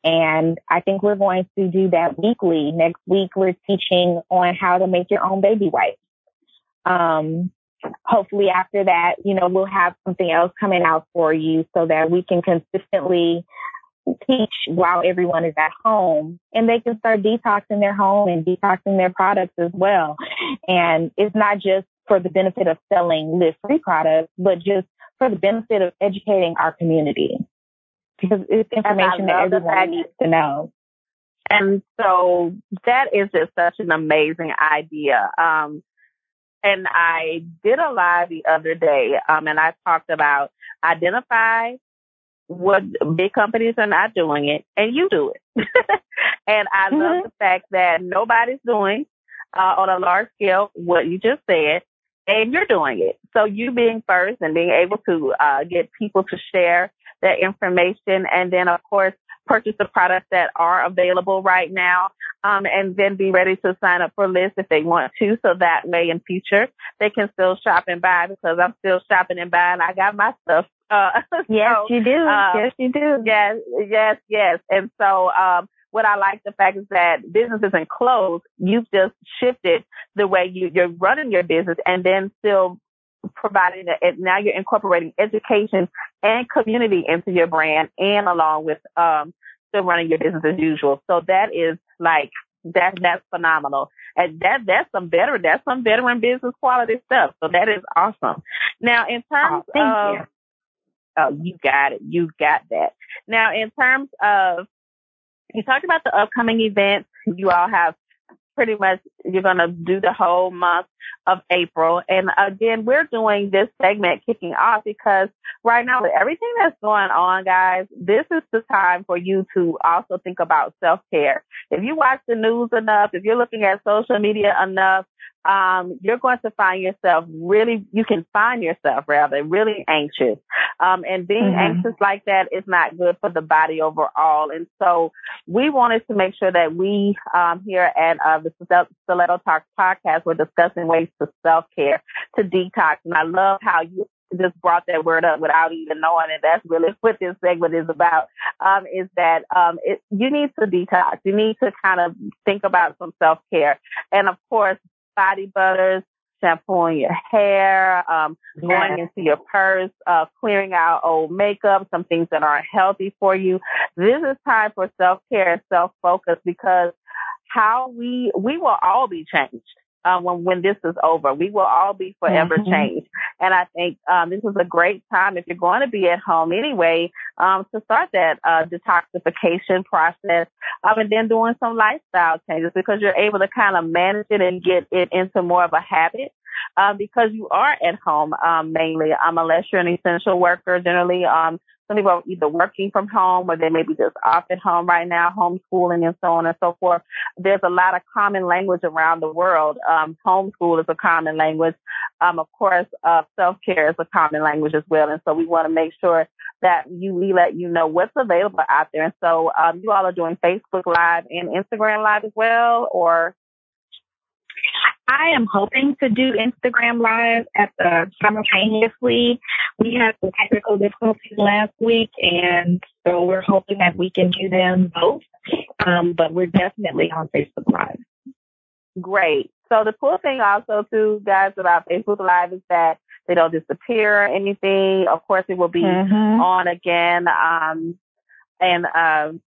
And I think we're going to do that weekly. Next week, we're teaching on how to make your own baby wipes. Um, hopefully after that, you know, we'll have something else coming out for you so that we can consistently teach while everyone is at home and they can start detoxing their home and detoxing their products as well. And it's not just for the benefit of selling live free products, but just for the benefit of educating our community because it's information that everyone needs to know. And so that is just such an amazing idea. Um, and I did a live the other day, um, and I talked about identify what big companies are not doing it, and you do it. and I mm-hmm. love the fact that nobody's doing uh, on a large scale what you just said, and you're doing it. So you being first and being able to uh, get people to share that information, and then of course purchase the products that are available right now, um, and then be ready to sign up for lists if they want to. So that way in future they can still shop and buy because I'm still shopping and buying. I got my stuff. Uh, yes, so, you do. Um, yes, you do. Yes, yes, yes. And so, um, what I like the fact is that business isn't closed. You've just shifted the way you, you're running your business and then still providing that Now you're incorporating education and community into your brand and along with, um, still running your business as usual. So that is like, that, that's phenomenal. And that, that's some veteran, that's some veteran business quality stuff. So that is awesome. Now in terms oh, of, you. oh, you got it. You got that. Now in terms of, you talked about the upcoming events. You all have pretty much you're going to do the whole month of April. And again, we're doing this segment kicking off because right now with everything that's going on, guys, this is the time for you to also think about self care. If you watch the news enough, if you're looking at social media enough, um, you're going to find yourself really, you can find yourself rather really anxious. Um, and being mm-hmm. anxious like that is not good for the body overall. And so we wanted to make sure that we, um, here at, uh, the Stiletto Talks podcast, we're discussing ways to self-care, to detox. And I love how you just brought that word up without even knowing it. That's really what this segment is about. Um, is that um, it, you need to detox. You need to kind of think about some self care, and of course, body butters, shampooing your hair, um, going into your purse, uh, clearing out old makeup, some things that aren't healthy for you. This is time for self care and self focus because how we we will all be changed uh, when when this is over. We will all be forever mm-hmm. changed, and I think um, this is a great time if you're going to be at home anyway um, to start that uh, detoxification process, um, and then doing some lifestyle changes because you're able to kind of manage it and get it into more of a habit. Uh, because you are at home um, mainly, um, unless you're an essential worker. Generally, um, some people are either working from home or they may be just off at home right now, homeschooling and so on and so forth. There's a lot of common language around the world. Um, homeschool is a common language. Um, of course, uh, self-care is a common language as well. And so we want to make sure that you, we let you know what's available out there. And so, um, you all are doing Facebook Live and Instagram Live as well, or I am hoping to do Instagram Live at the simultaneously. We had some technical difficulties last week, and so we're hoping that we can do them both. Um, but we're definitely on Facebook Live. Great. So the cool thing also too, guys, about Facebook Live is that they don't disappear or anything. Of course, it will be mm-hmm. on again. Um, and um,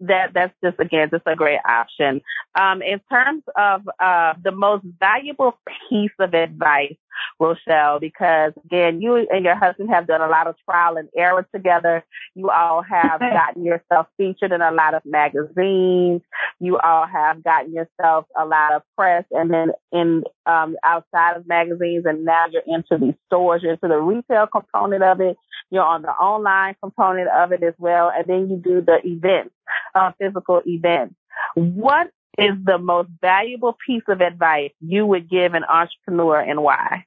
that that's just again just a great option. Um, in terms of uh, the most valuable piece of advice, Rochelle, because again, you and your husband have done a lot of trial and error together. You all have gotten yourself featured in a lot of magazines. You all have gotten yourself a lot of press, and then in um, outside of magazines, and now you're into these stores. You're into the retail component of it. You're on the online component of it as well, and then you do the events uh, physical events. What is the most valuable piece of advice you would give an entrepreneur and why?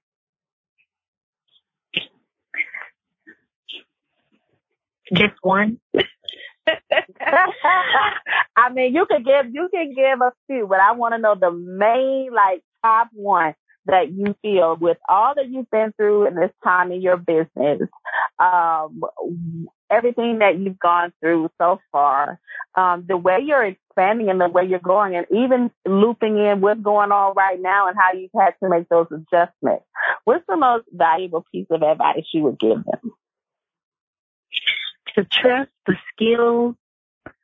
Just one. I mean, you could give you can give a few, but I want to know the main like top one that you feel with all that you've been through in this time in your business. Um, everything that you've gone through so far, um, the way you're expanding and the way you're going, and even looping in what's going on right now and how you've had to make those adjustments. What's the most valuable piece of advice you would give them? To trust the skills,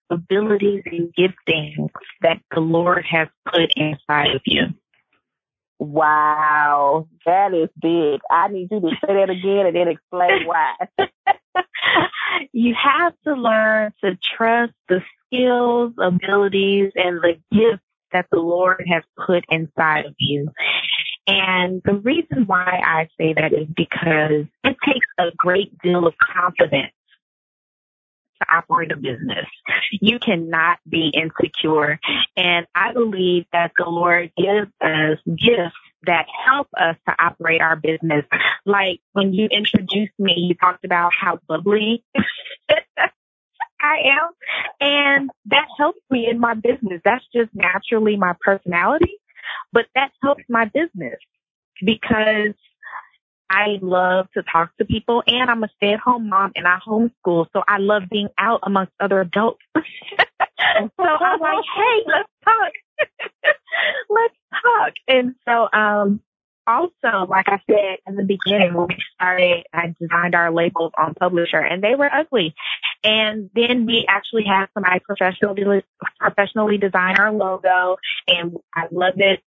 abilities, and giftings that the Lord has put inside of you. Wow, that is big. I need you to say that again and then explain why. you have to learn to trust the skills, abilities, and the gifts that the Lord has put inside of you. And the reason why I say that is because it takes a great deal of confidence to operate a business. You cannot be insecure. And I believe that the Lord gives us gifts that help us to operate our business. Like when you introduced me, you talked about how bubbly I am. And that helps me in my business. That's just naturally my personality, but that helps my business because I love to talk to people and I'm a stay at home mom and I homeschool. So I love being out amongst other adults. so I'm like, hey, let's talk. let's talk. And so, um, also, like I said in the beginning when we started, I designed our labels on Publisher and they were ugly. And then we actually had somebody professionally, professionally design our logo and I loved it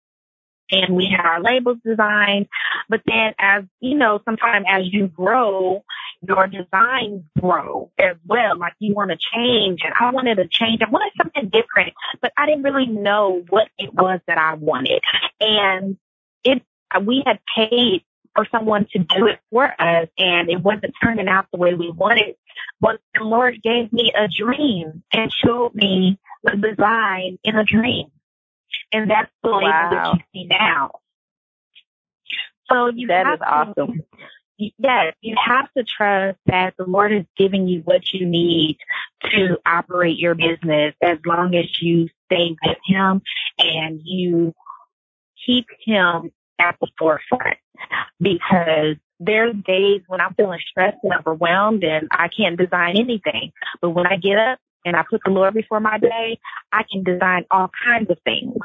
and we had our labels designed. But then as, you know, sometimes as you grow, your designs grow as well. Like you want to change and I wanted to change. I wanted something different, but I didn't really know what it was that I wanted. And it, we had paid for someone to do it for us and it wasn't turning out the way we wanted. But the Lord gave me a dream and showed me the design in a dream. And that's the label wow. that you see now. So you that is awesome. To, yes, you have to trust that the Lord is giving you what you need to operate your business as long as you stay with Him and you keep Him at the forefront. Because there's days when I'm feeling stressed and overwhelmed and I can't design anything. But when I get up and I put the Lord before my day, I can design all kinds of things.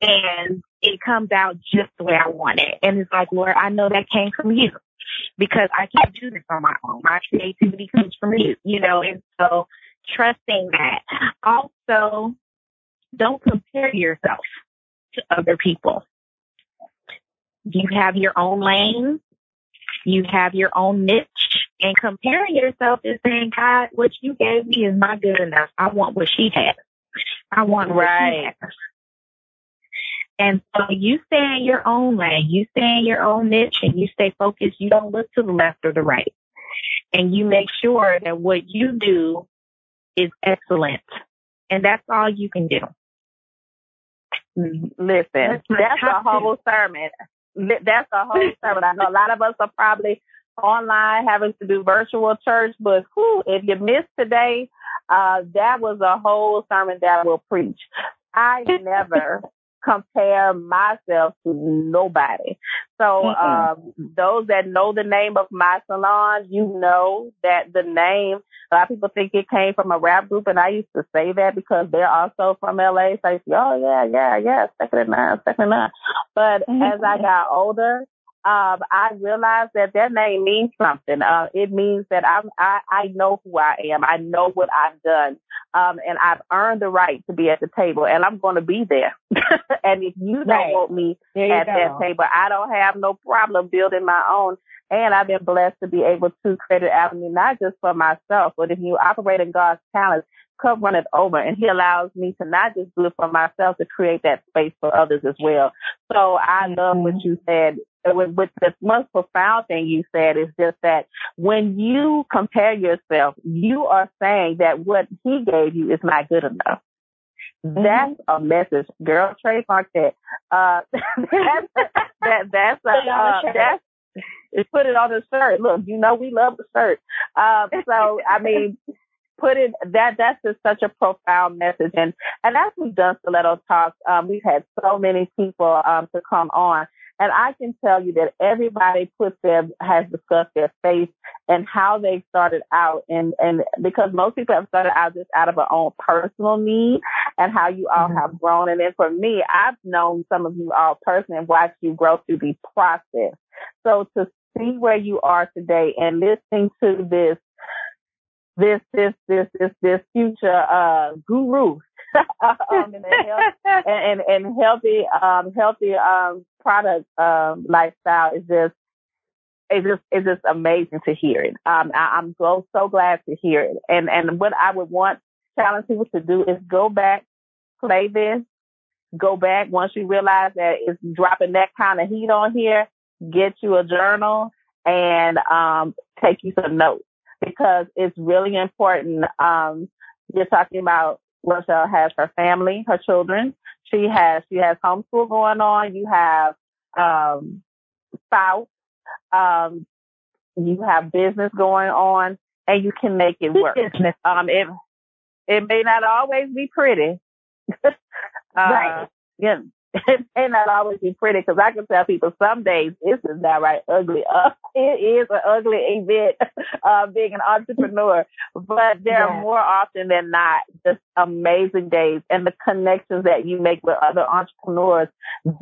And it comes out just the way I want it. And it's like, Lord, I know that came from you because I can't do this on my own. My creativity comes from you, you know, and so trusting that. Also, don't compare yourself to other people. You have your own lane. You have your own niche and comparing yourself is saying, God, what you gave me is not good enough. I want what she has. I want right. And so you stay in your own lane, you stay in your own niche and you stay focused. You don't look to the left or the right. And you make sure that what you do is excellent. And that's all you can do. Listen, that's, that's a whole sermon that's a whole sermon. I know a lot of us are probably online having to do virtual church, but whew, if you missed today, uh, that was a whole sermon that I will preach. I never compare myself to nobody. So, um, those that know the name of my salon, you know that the name, a lot of people think it came from a rap group and I used to say that because they're also from LA. So I used to say, oh yeah, yeah, yeah, second and nine, second and nine. But as I got older, um, I realized that that name means something. Uh, it means that I'm, I, I know who I am. I know what I've done. Um, and I've earned the right to be at the table and I'm going to be there. and if you don't right. want me at go. that table, I don't have no problem building my own. And I've been blessed to be able to create an avenue, not just for myself, but if you operate in God's talents, come run it over. And he allows me to not just do it for myself, to create that space for others as well. So I love what mm-hmm. you said with, with the most profound thing you said is just that when you compare yourself, you are saying that what he gave you is not good enough. Mm-hmm. That's a message, girl. Trademark that. Uh, that's that, that's a, uh, that's put it on the shirt. Look, you know we love the shirt. Um, so I mean, put it that that's just such a profound message. And and as we've done stiletto talks um we've had so many people um to come on. And I can tell you that everybody puts their has discussed their faith and how they started out. And and because most people have started out just out of their own personal need and how you all mm-hmm. have grown. And then for me I've known some of you all personally and watched you grow through the process. So to see where you are today and listening to this this this this this this future uh guru um, and, health, and, and and healthy um healthy um product um lifestyle is just it's just it's just amazing to hear it. Um I, I'm so so glad to hear it. And and what I would want challenge people to do is go back, play this, go back once you realize that it's dropping that kind of heat on here, get you a journal and um take you some notes because it's really important. Um, you're talking about Rochelle has her family, her children. She has she has homeschool going on. You have um, spouse. Um, you have business going on, and you can make it work. Um, it it may not always be pretty. uh, right. Yeah, it may not always be pretty because I can tell people some days this is not right ugly. Uh, it is an ugly event, uh, being an entrepreneur, but there are more often than not just amazing days and the connections that you make with other entrepreneurs.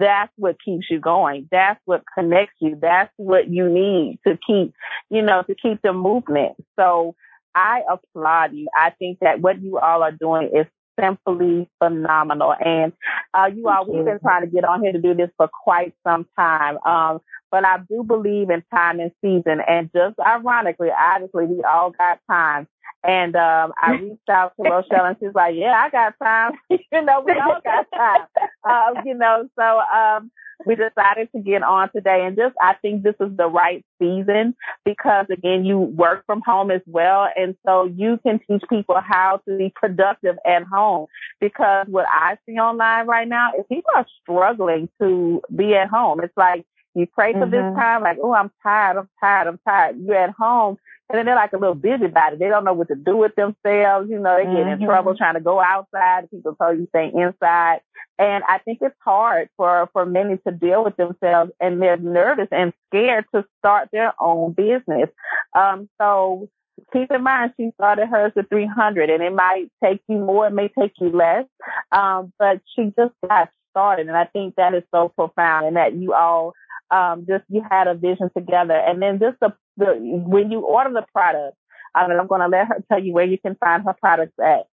That's what keeps you going. That's what connects you. That's what you need to keep, you know, to keep the movement. So I applaud you. I think that what you all are doing is simply phenomenal. And uh, you all, we've been trying to get on here to do this for quite some time. Um, but I do believe in time and season. And just ironically, obviously, we all got time. And um, I reached out to Rochelle, and she's like, "Yeah, I got time. you know, we all got time. Uh, you know, so um, we decided to get on today and just I think this is the right season because again you work from home as well and so you can teach people how to be productive at home because what I see online right now is people are struggling to be at home. It's like you pray for mm-hmm. this time, like, oh, I'm tired, I'm tired, I'm tired. You're at home and then they're like a little busybody. They don't know what to do with themselves. You know, they get mm-hmm. in trouble trying to go outside. People tell you stay inside. And I think it's hard for, for many to deal with themselves and they're nervous and scared to start their own business. Um, so keep in mind she started hers at 300 and it might take you more, it may take you less. Um, but she just got started. And I think that is so profound and that you all um, just you had a vision together. And then just the, the when you order the product, I mean, I'm going to let her tell you where you can find her products at.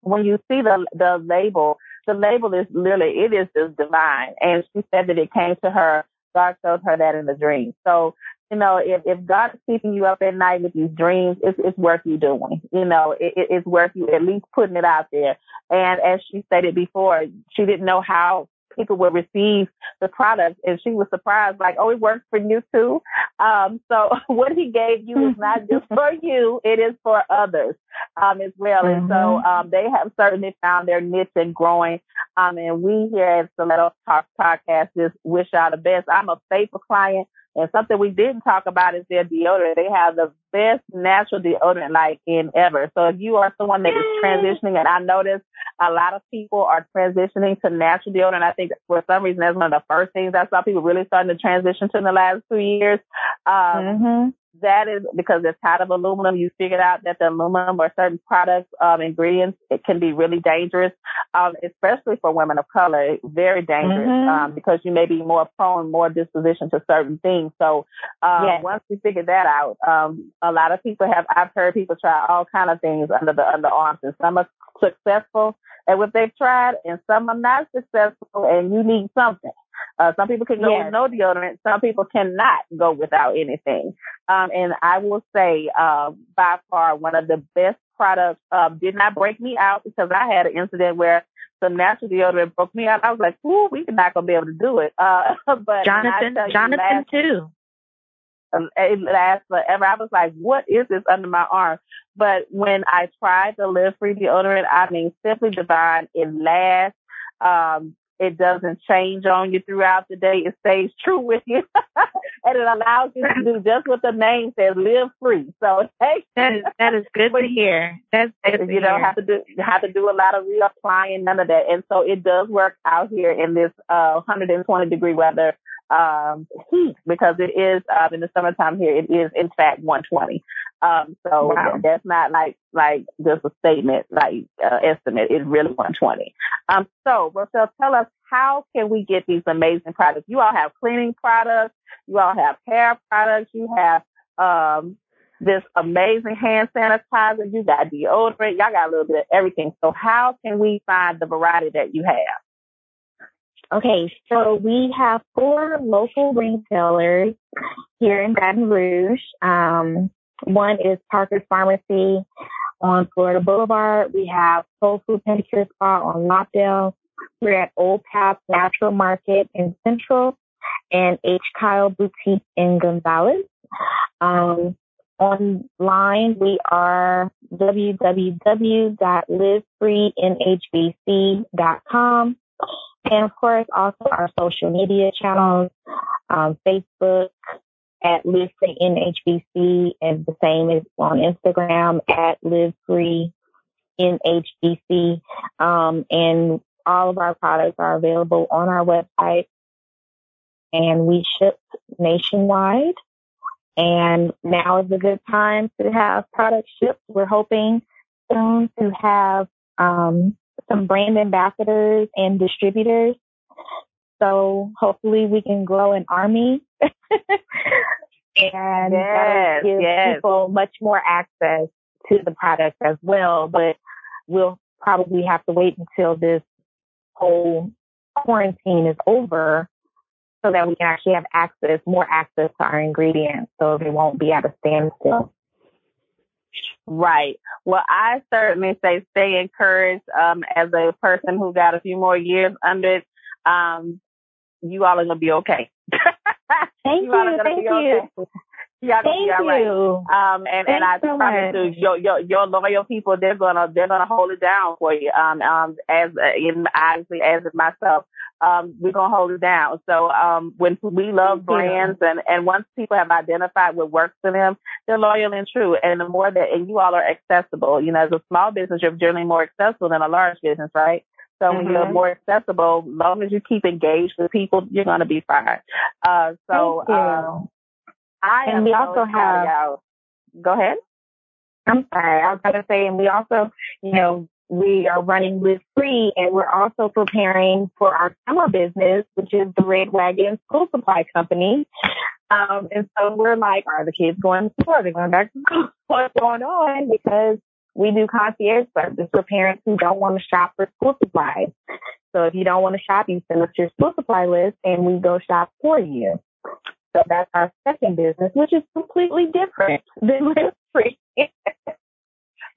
When you see the the label, the label is literally it is just divine. And she said that it came to her. God showed her that in the dream. So you know, if, if God is keeping you up at night with these dreams, it's, it's worth you doing. You know, it, it's worth you at least putting it out there. And as she stated before, she didn't know how people would receive the product. And she was surprised, like, oh, it works for you too. Um, so what he gave you is not just for you, it is for others um, as well. Mm-hmm. And so mm-hmm. um, they have certainly found their niche and growing. Um, and we here at Stiletto Talk Podcast just wish y'all the best. I'm a faithful client and something we didn't talk about is their deodorant. They have the best natural deodorant like in ever. So if you are someone that is transitioning, and I notice a lot of people are transitioning to natural deodorant. I think for some reason that's one of the first things I saw people really starting to transition to in the last two years. Um, mm-hmm that is because it's out of aluminum. You figured out that the aluminum or certain products, um, ingredients, it can be really dangerous, um, especially for women of color, very dangerous, mm-hmm. um, because you may be more prone, more disposition to certain things. So, um, yes. once we figured that out, um, a lot of people have, I've heard people try all kind of things under the underarms and some are successful at what they've tried and some are not successful and you need something. Uh, some people can go yes. with no deodorant. Some people cannot go without anything. Um, and I will say, uh, by far one of the best products, uh, did not break me out because I had an incident where some natural deodorant broke me out. I was like, ooh, we're not going to be able to do it. Uh, but Jonathan, Jonathan last, too. Um, it lasts forever. I was like, what is this under my arm? But when I tried the Live Free deodorant, I mean, Simply Divine, it lasts. Um, It doesn't change on you throughout the day. It stays true with you. and it allows you to do just what the name says, live free. So hey, that is that is good to hear. That's good you don't have to do have to do a lot of reapplying, none of that. And so it does work out here in this uh 120 degree weather um, heat because it is uh, in the summertime here. It is in fact 120. Um, so wow. that's not like like just a statement, like uh, estimate. It's really 120. Um, so Rochelle, tell us how can we get these amazing products? You all have cleaning products. You all have hair products. You have um, this amazing hand sanitizer. You got deodorant. Y'all got a little bit of everything. So how can we find the variety that you have? Okay, so we have four local retailers here in Baton Rouge. Um, one is Parker's Pharmacy on Florida Boulevard. We have Soul Food Pedicure Spa on Lobdell. We're at Old Path Natural Market in Central and H. Kyle Boutique in Gonzales. Um, online, we are www.livefreenhbc.com. And of course, also our social media channels, um, Facebook at Live Free NHBC and the same is on Instagram at Live Free NHBC. Um, and all of our products are available on our website and we ship nationwide. And now is a good time to have products shipped. We're hoping soon to have um, some brand ambassadors and distributors. So hopefully we can grow an army and yes, give yes. people much more access to the product as well. But we'll probably have to wait until this whole quarantine is over so that we can actually have access, more access to our ingredients so they won't be at a standstill. Right. Well, I certainly say stay encouraged. Um, as a person who got a few more years under it, um, you all are gonna be okay. Thank you. you thank you. Okay. Yeah, Thank you. Right. Um, and, and I so promise you, your, your, your loyal people, they're gonna, they're gonna hold it down for you. Um, um, as, uh, in, obviously, as myself, um, we're gonna hold it down. So, um, when we love Thank brands you. and, and once people have identified what works for them, they're loyal and true. And the more that, and you all are accessible, you know, as a small business, you're generally more accessible than a large business, right? So mm-hmm. when you're more accessible, long as you keep engaged with people, you're going to be fine. Uh, so, um, I and we also have. Go ahead. I'm sorry. I was going to say, and we also, you know, we are running with Free and we're also preparing for our summer business, which is the Red Wagon School Supply Company. Um, and so we're like, are the kids going to school? Are they going back to school? What's going on? Because we do concierge service for parents who don't want to shop for school supplies. So if you don't want to shop, you send us your school supply list and we go shop for you. So that's our second business, which is completely different than Live Free.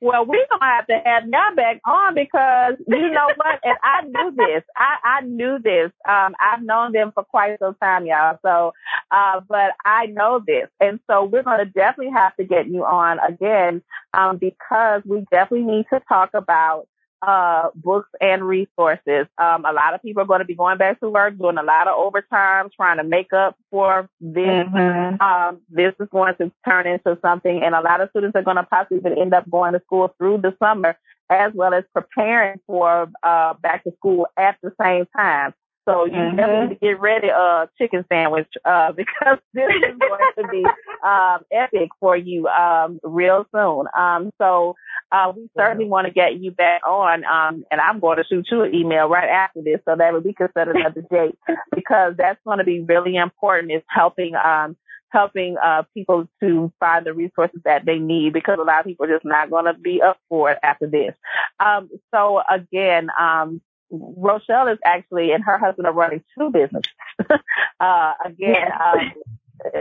well, we're gonna have to have y'all back on because you know what? and I knew this. I, I knew this. Um, I've known them for quite some time, y'all. So, uh, but I know this, and so we're gonna definitely have to get you on again, um, because we definitely need to talk about uh, books and resources. Um, a lot of people are going to be going back to work, doing a lot of overtime, trying to make up for this. Mm-hmm. Um, this is going to turn into something, and a lot of students are going to possibly end up going to school through the summer as well as preparing for uh, back to school at the same time. So you mm-hmm. definitely need to get ready, uh, chicken sandwich, uh, because this is going to be, um, epic for you, um, real soon. Um, so, uh, we certainly want to get you back on, um, and I'm going to shoot you an email right after this so that we can set another date because that's going to be really important is helping, um, helping uh, people to find the resources that they need because a lot of people are just not going to be up for it after this. Um, so again, um, Rochelle is actually and her husband are running two businesses. uh, again, um,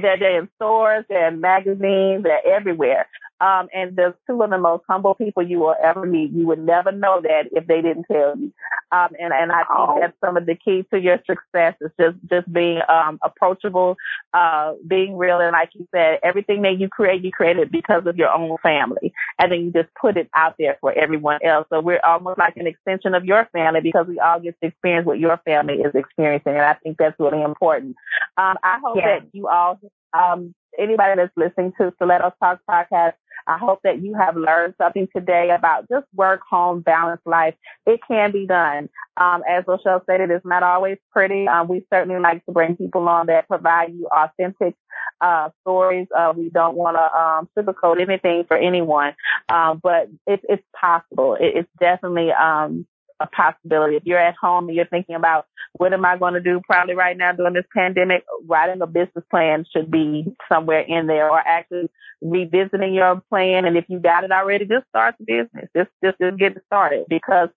they're, they're in stores, they're in magazines, they're everywhere. Um, and they're two of the most humble people you will ever meet. You would never know that if they didn't tell you. Um, and, and I think that's some of the key to your success is just, just being, um, approachable, uh, being real. And like you said, everything that you create, you create it because of your own family. And then you just put it out there for everyone else. So we're almost like an extension of your family because we all get to experience what your family is experiencing. And I think that's really important. Um, I hope yeah. that you all, um, anybody that's listening to Stiletto Talk podcast, I hope that you have learned something today about just work, home, balance life. It can be done. Um, as Rochelle stated, it's not always pretty. Um, we certainly like to bring people on that provide you authentic uh, stories. Uh, we don't want to um, sugarcoat anything for anyone, um, but it, it's possible. It, it's definitely um, a possibility. If you're at home and you're thinking about what am I going to do probably right now during this pandemic, writing a business plan should be somewhere in there or actually revisiting your plan. And if you got it already, just start the business. Just, just, just get started because,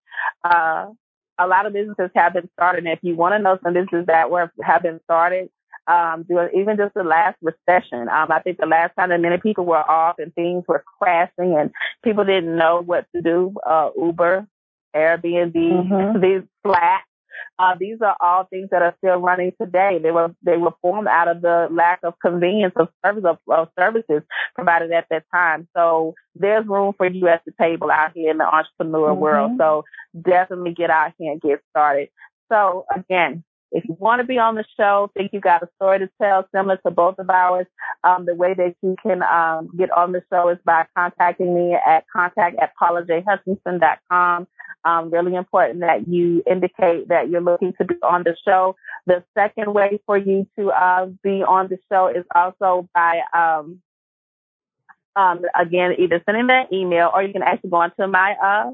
uh, a lot of businesses have been started. And if you want to know some businesses that were, have been started, um, doing even just the last recession. Um, I think the last time that many people were off and things were crashing and people didn't know what to do, uh, Uber Airbnb, mm-hmm. these flats. Uh, these are all things that are still running today. They were they were formed out of the lack of convenience of service of, of services provided at that time. So there's room for you at the table out here in the entrepreneur mm-hmm. world. So definitely get out here and get started. So again, if you want to be on the show, think you got a story to tell similar to both of ours, um, the way that you can um, get on the show is by contacting me at contact at pauljhutchinson.com. Um, really important that you indicate that you're looking to be on the show. The second way for you to uh, be on the show is also by um, um, again, either sending that email or you can actually go onto my uh,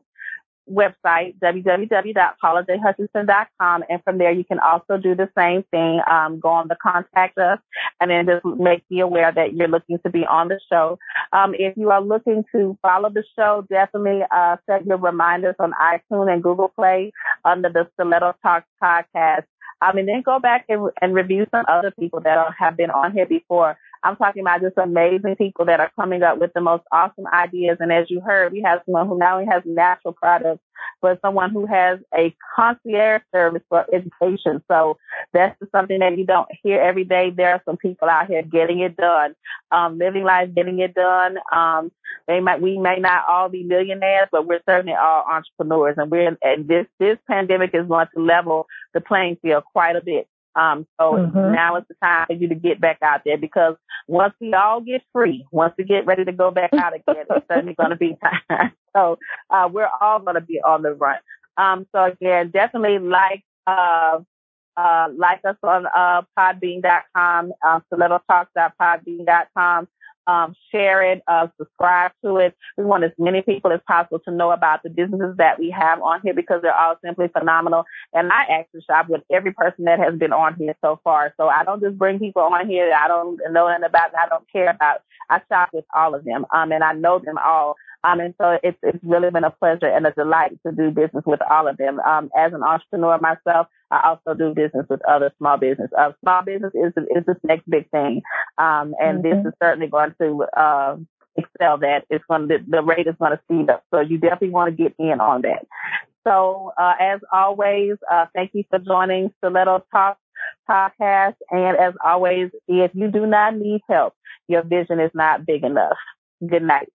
website, www.pauljhutchinson.com. And from there, you can also do the same thing. Um, go on the contact us and then just make me aware that you're looking to be on the show. Um, if you are looking to follow the show, definitely, uh, set your reminders on iTunes and Google Play under the Stiletto Talk podcast. I mean, then go back and, and review some other people that have been on here before. I'm talking about just amazing people that are coming up with the most awesome ideas. And as you heard, we have someone who not only has natural products, but someone who has a concierge service for education. So that's something that you don't hear every day. There are some people out here getting it done, um, living life, getting it done. Um, they might, we may not all be millionaires, but we're certainly all entrepreneurs. And we're, and this, this pandemic is going to level the playing field quite a bit. Um, so mm-hmm. now is the time for you to get back out there because once we all get free, once we get ready to go back out again, it's certainly going to be time. So, uh, we're all going to be on the run. Um, so again, definitely like, uh, uh, like us on, uh, podbean.com, uh, stilettotalks.podbean.com um, share it, uh, subscribe to it. We want as many people as possible to know about the businesses that we have on here because they're all simply phenomenal. And I actually shop with every person that has been on here so far. So I don't just bring people on here that I don't know anything about I don't care about. I shop with all of them. Um, and I know them all. Um, and so it's, it's really been a pleasure and a delight to do business with all of them. Um, as an entrepreneur myself, I also do business with other small business. Uh, small business is, is the next big thing. Um, and mm-hmm. this is certainly going to, uh, excel that. It's going to, the rate is going to speed up. So you definitely want to get in on that. So, uh, as always, uh, thank you for joining Stiletto Talk podcast. And as always, if you do not need help, your vision is not big enough. Good night.